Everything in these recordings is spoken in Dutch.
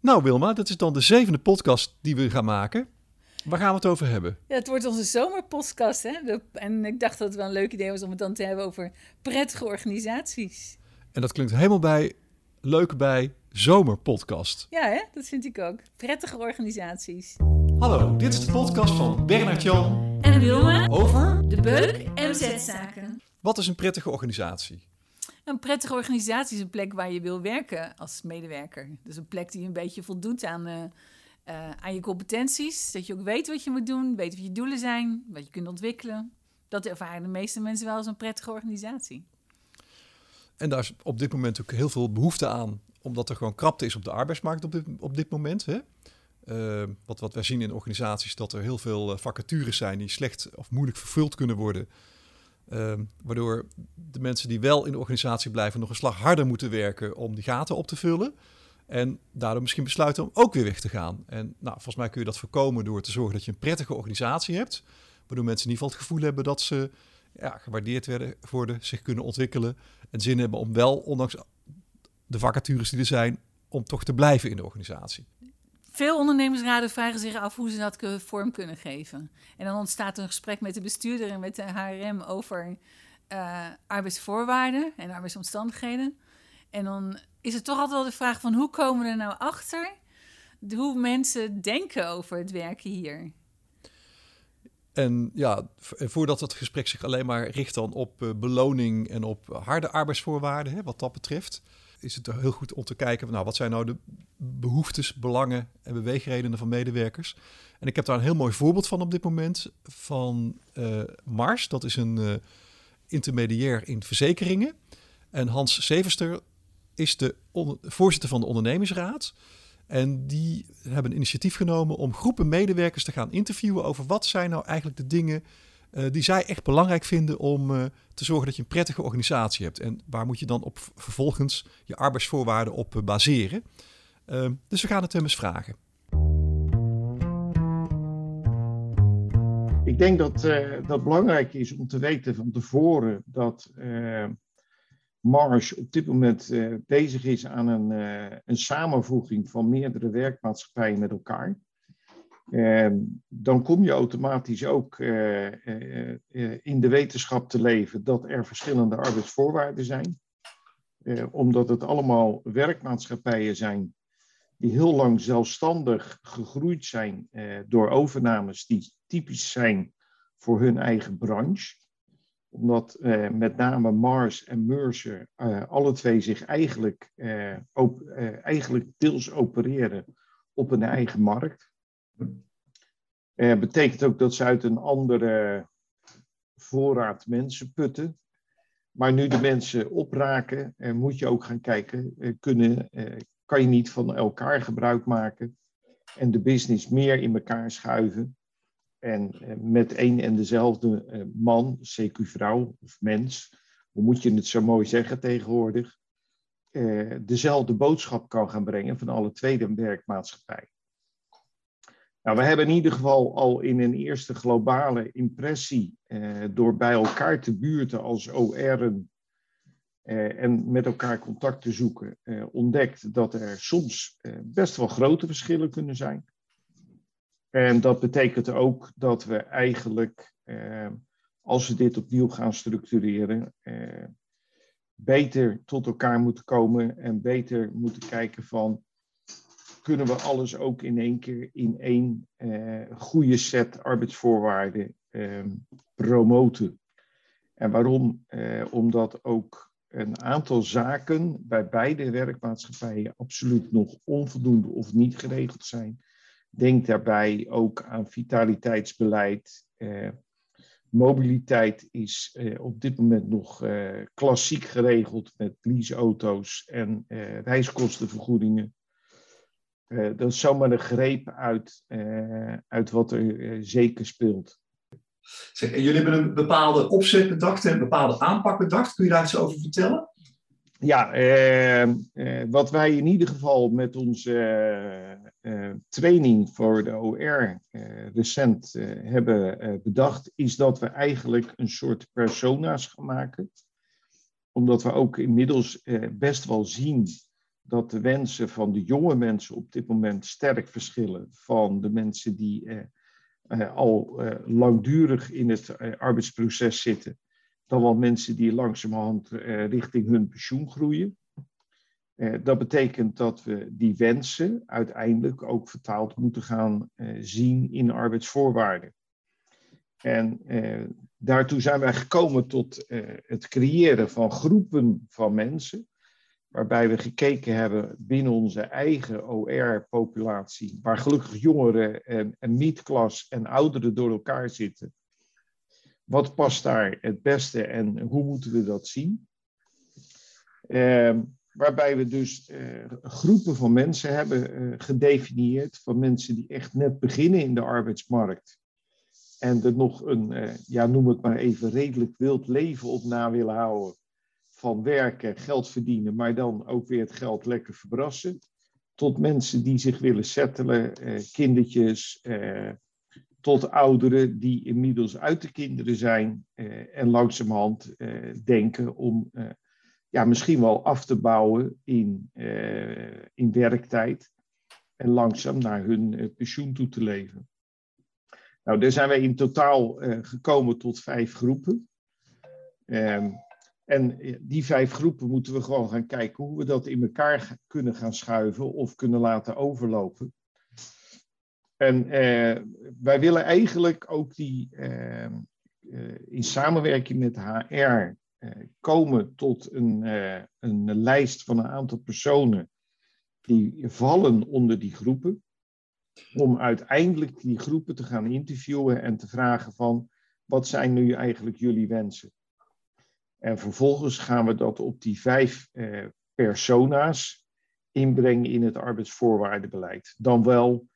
Nou Wilma, dat is dan de zevende podcast die we gaan maken. Waar gaan we het over hebben? Ja, het wordt onze zomerpodcast. Hè? De- en ik dacht dat het wel een leuk idee was om het dan te hebben over prettige organisaties. En dat klinkt helemaal bij, leuk bij zomerpodcast. Ja, hè? dat vind ik ook. Prettige organisaties. Hallo, dit is de podcast van Bernard Jan En Wilma, over de Beuk MZ-zaken. wat is een prettige organisatie. Een prettige organisatie is een plek waar je wil werken als medewerker. Dus een plek die een beetje voldoet aan, eh, eh, aan je competenties. Dat je ook weet wat je moet doen, weet wat je doelen zijn, wat je kunt ontwikkelen. Dat ervaren de meeste mensen wel als een prettige organisatie. En daar is op dit moment ook heel veel behoefte aan, omdat er gewoon krapte is op de arbeidsmarkt op dit, op dit moment. Hè? Eh, wat, wat wij zien in organisaties, dat er heel veel vacatures zijn die slecht of moeilijk vervuld kunnen worden. Eh, waardoor de mensen die wel in de organisatie blijven nog een slag harder moeten werken om die gaten op te vullen. En daardoor misschien besluiten om ook weer weg te gaan. En nou, volgens mij kun je dat voorkomen door te zorgen dat je een prettige organisatie hebt. Waardoor mensen in ieder geval het gevoel hebben dat ze ja, gewaardeerd werden, worden, zich kunnen ontwikkelen. En zin hebben om wel, ondanks de vacatures die er zijn, om toch te blijven in de organisatie. Veel ondernemersraden vragen zich af hoe ze dat vorm kunnen geven. En dan ontstaat een gesprek met de bestuurder en met de HRM over eh, arbeidsvoorwaarden en arbeidsomstandigheden. En dan is het toch altijd wel de vraag van hoe komen we er nou achter hoe mensen denken over het werken hier. En ja, voordat het gesprek zich alleen maar richt dan op eh, beloning en op harde arbeidsvoorwaarden, hè, wat dat betreft, is het heel goed om te kijken, nou, wat zijn nou de behoeftes, belangen en beweegredenen van medewerkers. En ik heb daar een heel mooi voorbeeld van op dit moment van eh, Mars. Dat is een eh, intermediair in verzekeringen. En Hans Severster is de voorzitter van de ondernemingsraad. En die hebben een initiatief genomen om groepen medewerkers te gaan interviewen over wat zijn nou eigenlijk de dingen die zij echt belangrijk vinden om eh, te zorgen dat je een prettige organisatie hebt. En waar moet je dan op vervolgens je arbeidsvoorwaarden op eh, baseren. Eh, dus we gaan het hem eens vragen. Ik denk dat eh, dat belangrijk is om te weten van tevoren dat eh Mars op dit moment eh, bezig is aan een, eh, een samenvoeging van meerdere werkmaatschappijen met elkaar. Eh, dan kom je automatisch ook eh, eh, eh, in de wetenschap te leven dat er verschillende arbeidsvoorwaarden zijn. Omdat het allemaal werkmaatschappijen zijn die heel lang zelfstandig gegroeid zijn door overnames die typisch zijn voor hun eigen branche. Omdat met name Mars en Mercer alle twee zich eigenlijk, eigenlijk deels opereren op een eigen markt. Eh, betekent ook dat ze uit een andere voorraad mensen putten. Maar nu de mensen opraken, eh, moet je ook gaan kijken, eh, kunnen, kan je niet van elkaar gebruik maken en de business meer in elkaar schuiven. En met één en dezelfde man, CQ vrouw of mens, hoe moet je het zo mooi zeggen tegenwoordig, dezelfde boodschap kan gaan brengen van alle tweede werkmaatschappij. Nou, we hebben in ieder geval al in een eerste globale impressie, eh, door bij elkaar te buurten als OR'en eh, en met elkaar contact te zoeken, eh, ontdekt dat er soms eh, best wel grote verschillen kunnen zijn. En dat betekent ook dat we eigenlijk, eh, als we dit opnieuw gaan structureren, eh, beter tot elkaar moeten komen en beter moeten kijken van, kunnen we alles ook in één keer in één eh, goede set arbeidsvoorwaarden eh, promoten. En waarom? Eh, omdat ook een aantal zaken bij beide werkmaatschappijen absoluut nog onvoldoende of niet geregeld zijn. Denk daarbij ook aan vitaliteitsbeleid. Eh, mobiliteit is op dit moment nog klassiek geregeld met leaseauto's en reiskostenvergoedingen. Eh, dat is zomaar een greep uit, eh, uit wat er eh, zeker speelt. Zeg, en jullie hebben een bepaalde opzet bedacht en een bepaalde aanpak bedacht. Kun je daar iets over vertellen? Ja, wat wij in ieder geval met onze training voor de OR recent hebben bedacht, is dat we eigenlijk een soort persona's gaan maken. Omdat we ook inmiddels eh, best wel zien dat de wensen van de jonge mensen op dit moment sterk verschillen van de mensen die eh, eh, al eh, langdurig in het eh, arbeidsproces zitten, dan wel mensen die langzamerhand eh, richting hun pensioen groeien. Eh, dat betekent dat we die wensen uiteindelijk ook vertaald moeten gaan zien in arbeidsvoorwaarden. En daartoe zijn wij gekomen tot het creëren van groepen van mensen, waarbij we gekeken hebben binnen onze eigen OR-populatie, waar gelukkig jongeren en, en en ouderen door elkaar zitten. Wat past daar het beste en hoe moeten we dat zien? Uh, waarbij we dus uh, groepen van mensen hebben uh, gedefinieerd, van mensen die echt net beginnen in de arbeidsmarkt. En er nog een, uh, ja, noem het maar even, redelijk wild leven op na willen houden. Van werken, geld verdienen, maar dan ook weer het geld lekker verbrassen. Tot mensen die zich willen settelen, kindertjes, tot ouderen die inmiddels uit de kinderen zijn en langzamerhand denken om ja, misschien wel af te bouwen in, uh, in werktijd en langzaam naar hun pensioen toe te leven. Nou, daar zijn wij in totaal gekomen tot vijf groepen. Um, en die vijf groepen moeten we gewoon gaan kijken hoe we dat in elkaar kunnen gaan schuiven of kunnen laten overlopen. En wij willen eigenlijk ook die ehm, in samenwerking met HR eh, komen tot een, uh, een lijst van een aantal personen die vallen onder die groepen, om uiteindelijk die groepen te gaan interviewen en te vragen van wat zijn nu eigenlijk jullie wensen? En vervolgens gaan we dat op die vijf uh, persona's inbrengen in het arbeidsvoorwaardenbeleid. Dan wel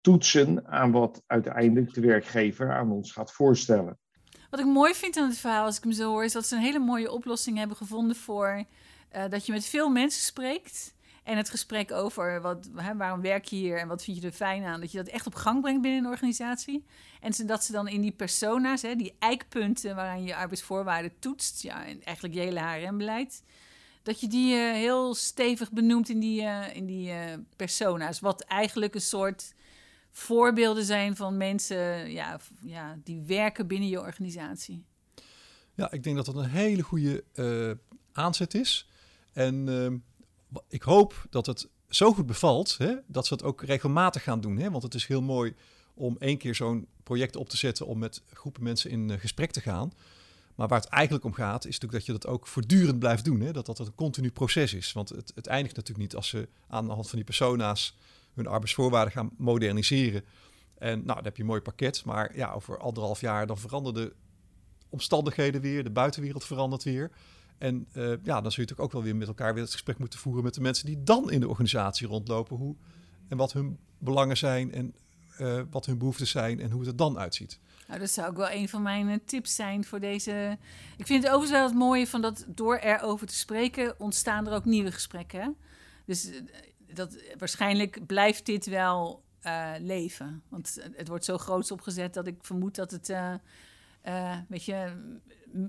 toetsen aan wat uiteindelijk de werkgever aan ons gaat voorstellen. Wat ik mooi vind aan het verhaal, als ik hem zo hoor, is dat ze een hele mooie oplossing hebben gevonden voor uh, dat je met veel mensen spreekt. En het gesprek over wat, hè, waarom werk je hier en wat vind je er fijn aan, dat je dat echt op gang brengt binnen een organisatie. En dat ze dan in die persona's, hè, die eikpunten waaraan je arbeidsvoorwaarden toetst, ja, en eigenlijk je hele HRM-beleid, dat je die uh, heel stevig benoemt in die, uh, in die persona's. Wat eigenlijk een soort voorbeelden zijn van mensen ja, ja, die werken binnen je organisatie. Ja, ik denk dat dat een hele goede aanzet is. En uh, ik hoop dat het zo goed bevalt hè, dat ze het ook regelmatig gaan doen. Hè? Want het is heel mooi om één keer zo'n project op te zetten om met groepen mensen in uh, gesprek te gaan. Maar waar het eigenlijk om gaat, is natuurlijk dat je dat ook voortdurend blijft doen. Hè? Dat dat een continu proces is. Want het, het eindigt natuurlijk niet als ze aan de hand van die persona's hun arbeidsvoorwaarden gaan moderniseren. En nou, dan heb je een mooi pakket. Maar ja, over anderhalf jaar dan veranderen de omstandigheden weer. De buitenwereld verandert weer. En uh, ja, dan zul je natuurlijk ook wel weer met elkaar weer het gesprek moeten voeren met de mensen die dan in de organisatie rondlopen. Hoe en wat hun belangen zijn en uh, wat hun behoeften zijn en hoe het er dan uitziet. Nou, dat zou ook wel een van mijn uh, tips zijn voor deze. Ik vind het overigens wel het mooie van dat door erover te spreken ontstaan er ook nieuwe gesprekken. Dus dat, waarschijnlijk blijft dit wel leven. Want het wordt zo groots opgezet dat ik vermoed dat het. Uh, weet je,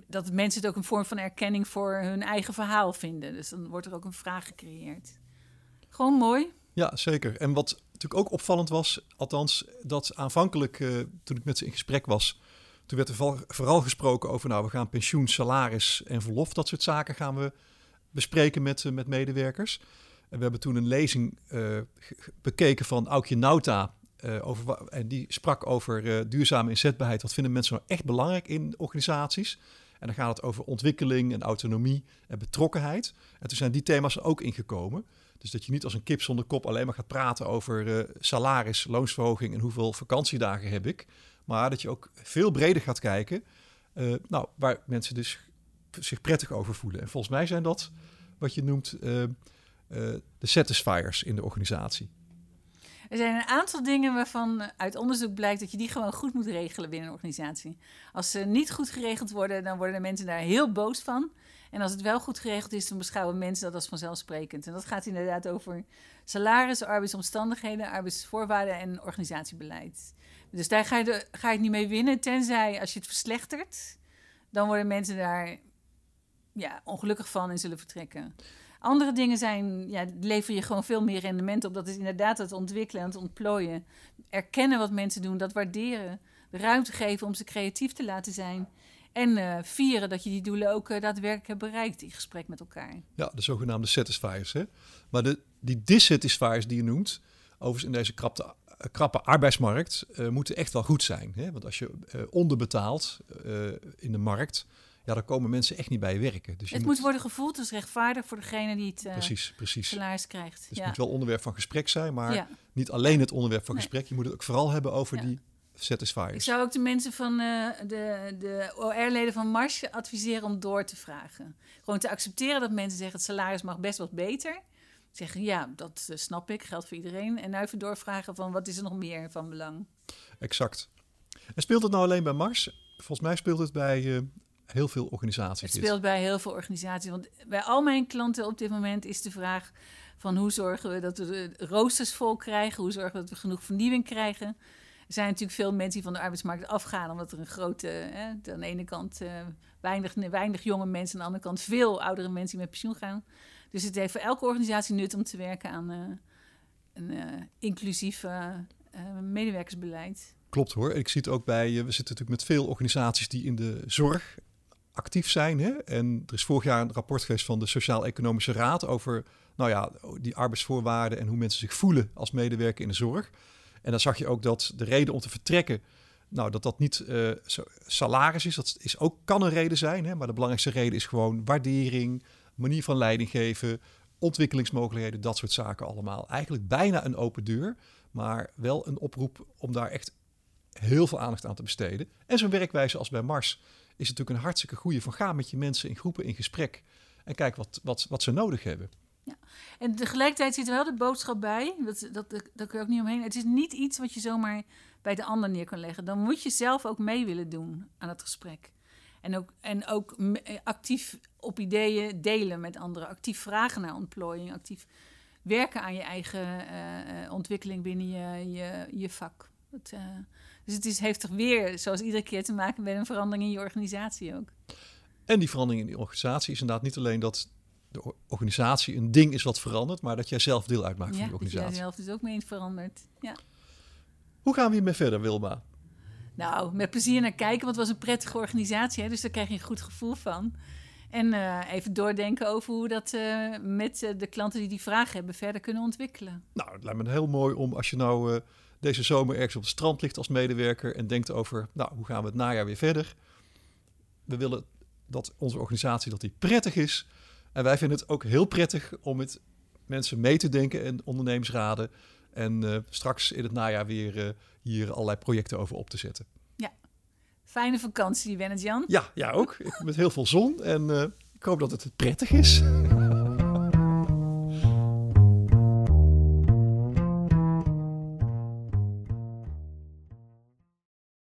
dat mensen het ook een vorm van erkenning voor hun eigen verhaal vinden. Dus dan wordt er ook een vraag gecreëerd. Gewoon mooi. Ja, zeker. En wat natuurlijk ook opvallend was, althans, dat aanvankelijk, toen ik met ze in gesprek was, toen werd er vooral gesproken over, nou, we gaan pensioen, salaris en verlof, dat soort zaken gaan we bespreken met, met medewerkers. En we hebben toen een lezing bekeken van Aukje Nauta. Uh, over, en die sprak over uh, duurzame inzetbaarheid. Wat vinden mensen nou echt belangrijk in organisaties? En dan gaat het over ontwikkeling en autonomie en betrokkenheid. En toen zijn die thema's er ook ingekomen. Dus dat je niet als een kip zonder kop alleen maar gaat praten over salaris, loonsverhoging en hoeveel vakantiedagen heb ik. Maar dat je ook veel breder gaat kijken. nou, waar mensen dus zich prettig over voelen. En volgens mij zijn dat wat je noemt de satisfiers in de organisatie? Er zijn een aantal dingen waarvan uit onderzoek blijkt dat je die gewoon goed moet regelen binnen een organisatie. Als ze niet goed geregeld worden, dan worden de mensen daar heel boos van. En als het wel goed geregeld is, dan beschouwen mensen dat als vanzelfsprekend. En dat gaat inderdaad over salaris, arbeidsomstandigheden, arbeidsvoorwaarden en organisatiebeleid. Dus daar ga je, ga je het niet mee winnen, tenzij als je het verslechtert, dan worden mensen daar ja, ongelukkig van en zullen vertrekken. Andere dingen zijn, ja, lever je gewoon veel meer rendement op. Dat is inderdaad het ontwikkelen en het ontplooien. Erkennen wat mensen doen, dat waarderen. De ruimte geven om ze creatief te laten zijn. En uh, vieren dat je die doelen ook uh, daadwerkelijk hebt bereikt in gesprek met elkaar. Ja, de zogenaamde satisfiers. Hè? Maar de, die dissatisfiers die je noemt, overigens in deze krapte, krappe arbeidsmarkt, moeten echt wel goed zijn. Hè? Want als je onderbetaalt in de markt, ja, dan komen mensen echt niet bij werken. Dus je het moet, worden gevoeld als rechtvaardig voor degene die het precies, precies. salaris krijgt. Dus het moet wel onderwerp van gesprek zijn, maar ja. niet alleen het onderwerp van gesprek. Je moet het ook vooral hebben over die satisfiers. Ik zou ook de mensen van uh, de, de OR-leden van Mars adviseren om door te vragen. Gewoon te accepteren dat mensen zeggen: het salaris mag best wat beter. Zeggen ja, dat uh, snap ik, geldt voor iedereen. En nou even doorvragen van wat is er nog meer van belang. Exact. En speelt het nou alleen bij Mars? Volgens mij speelt het bij heel veel organisaties. Het speelt bij heel veel organisaties. Want bij al mijn klanten op dit moment is de vraag van hoe zorgen we dat we de roosters vol krijgen? Hoe zorgen we dat we genoeg vernieuwing krijgen? Er zijn natuurlijk veel mensen die van de arbeidsmarkt afgaan, omdat er een grote, hè, aan de ene kant uh, weinig, weinig jonge mensen, aan de andere kant veel oudere mensen die met pensioen gaan. Dus het heeft voor elke organisatie nut om te werken aan uh, een uh, inclusief medewerkersbeleid. Klopt hoor. Ik zie het ook bij, we zitten natuurlijk met veel organisaties die in de zorg actief zijn. Hè? En er is vorig jaar een rapport geweest van de Sociaal-Economische Raad over nou ja, die arbeidsvoorwaarden en hoe mensen zich voelen als medewerker in de zorg. En dan zag je ook dat de reden om te vertrekken, nou, dat dat niet uh, salaris is. Dat is ook, kan een reden zijn, hè, maar de belangrijkste reden is gewoon waardering, manier van leiding geven, ontwikkelingsmogelijkheden, dat soort zaken allemaal. Eigenlijk bijna een open deur, maar wel een oproep om daar echt heel veel aandacht aan te besteden. En zo'n werkwijze als bij Mars is natuurlijk een hartstikke goede van ga met je mensen in groepen in gesprek en kijk wat, wat, wat ze nodig hebben. Ja. En tegelijkertijd zit er wel de boodschap bij, dat, dat, dat kun je ook niet omheen. Het is niet iets wat je zomaar bij de ander neer kan leggen. Dan moet je zelf ook mee willen doen aan het gesprek. En ook, en ook eh, actief op ideeën delen met anderen. Actief vragen naar ontplooiing. Actief werken aan je eigen uh, ontwikkeling binnen je, je, je vak. Dus het is, heeft toch weer, zoals iedere keer, te maken met een verandering in je organisatie ook. En die verandering in die organisatie is inderdaad niet alleen dat de organisatie een ding is wat verandert, maar dat jij zelf deel uitmaakt van die organisatie. Ja, zelf is ook mee veranderd. Ja. Hoe gaan we hiermee verder, Wilma? Nou, met plezier naar kijken, want het was een prettige organisatie, hè, dus daar krijg je een goed gevoel van. En uh, even doordenken over hoe we dat uh, met uh, de klanten die die vragen hebben verder kunnen ontwikkelen. Nou, het lijkt me heel mooi om als je nou deze zomer ergens op het strand ligt als medewerker en denkt over, nou, hoe gaan we het najaar weer verder? We willen dat onze organisatie dat die prettig is, en wij vinden het ook heel prettig om met mensen mee te denken en ondernemersraden. En uh, straks in het najaar weer uh, hier allerlei projecten over op te zetten. Ja, fijne vakantie, Wennet Jan. Ja, ja ook. met heel veel zon en uh, ik hoop dat het prettig is.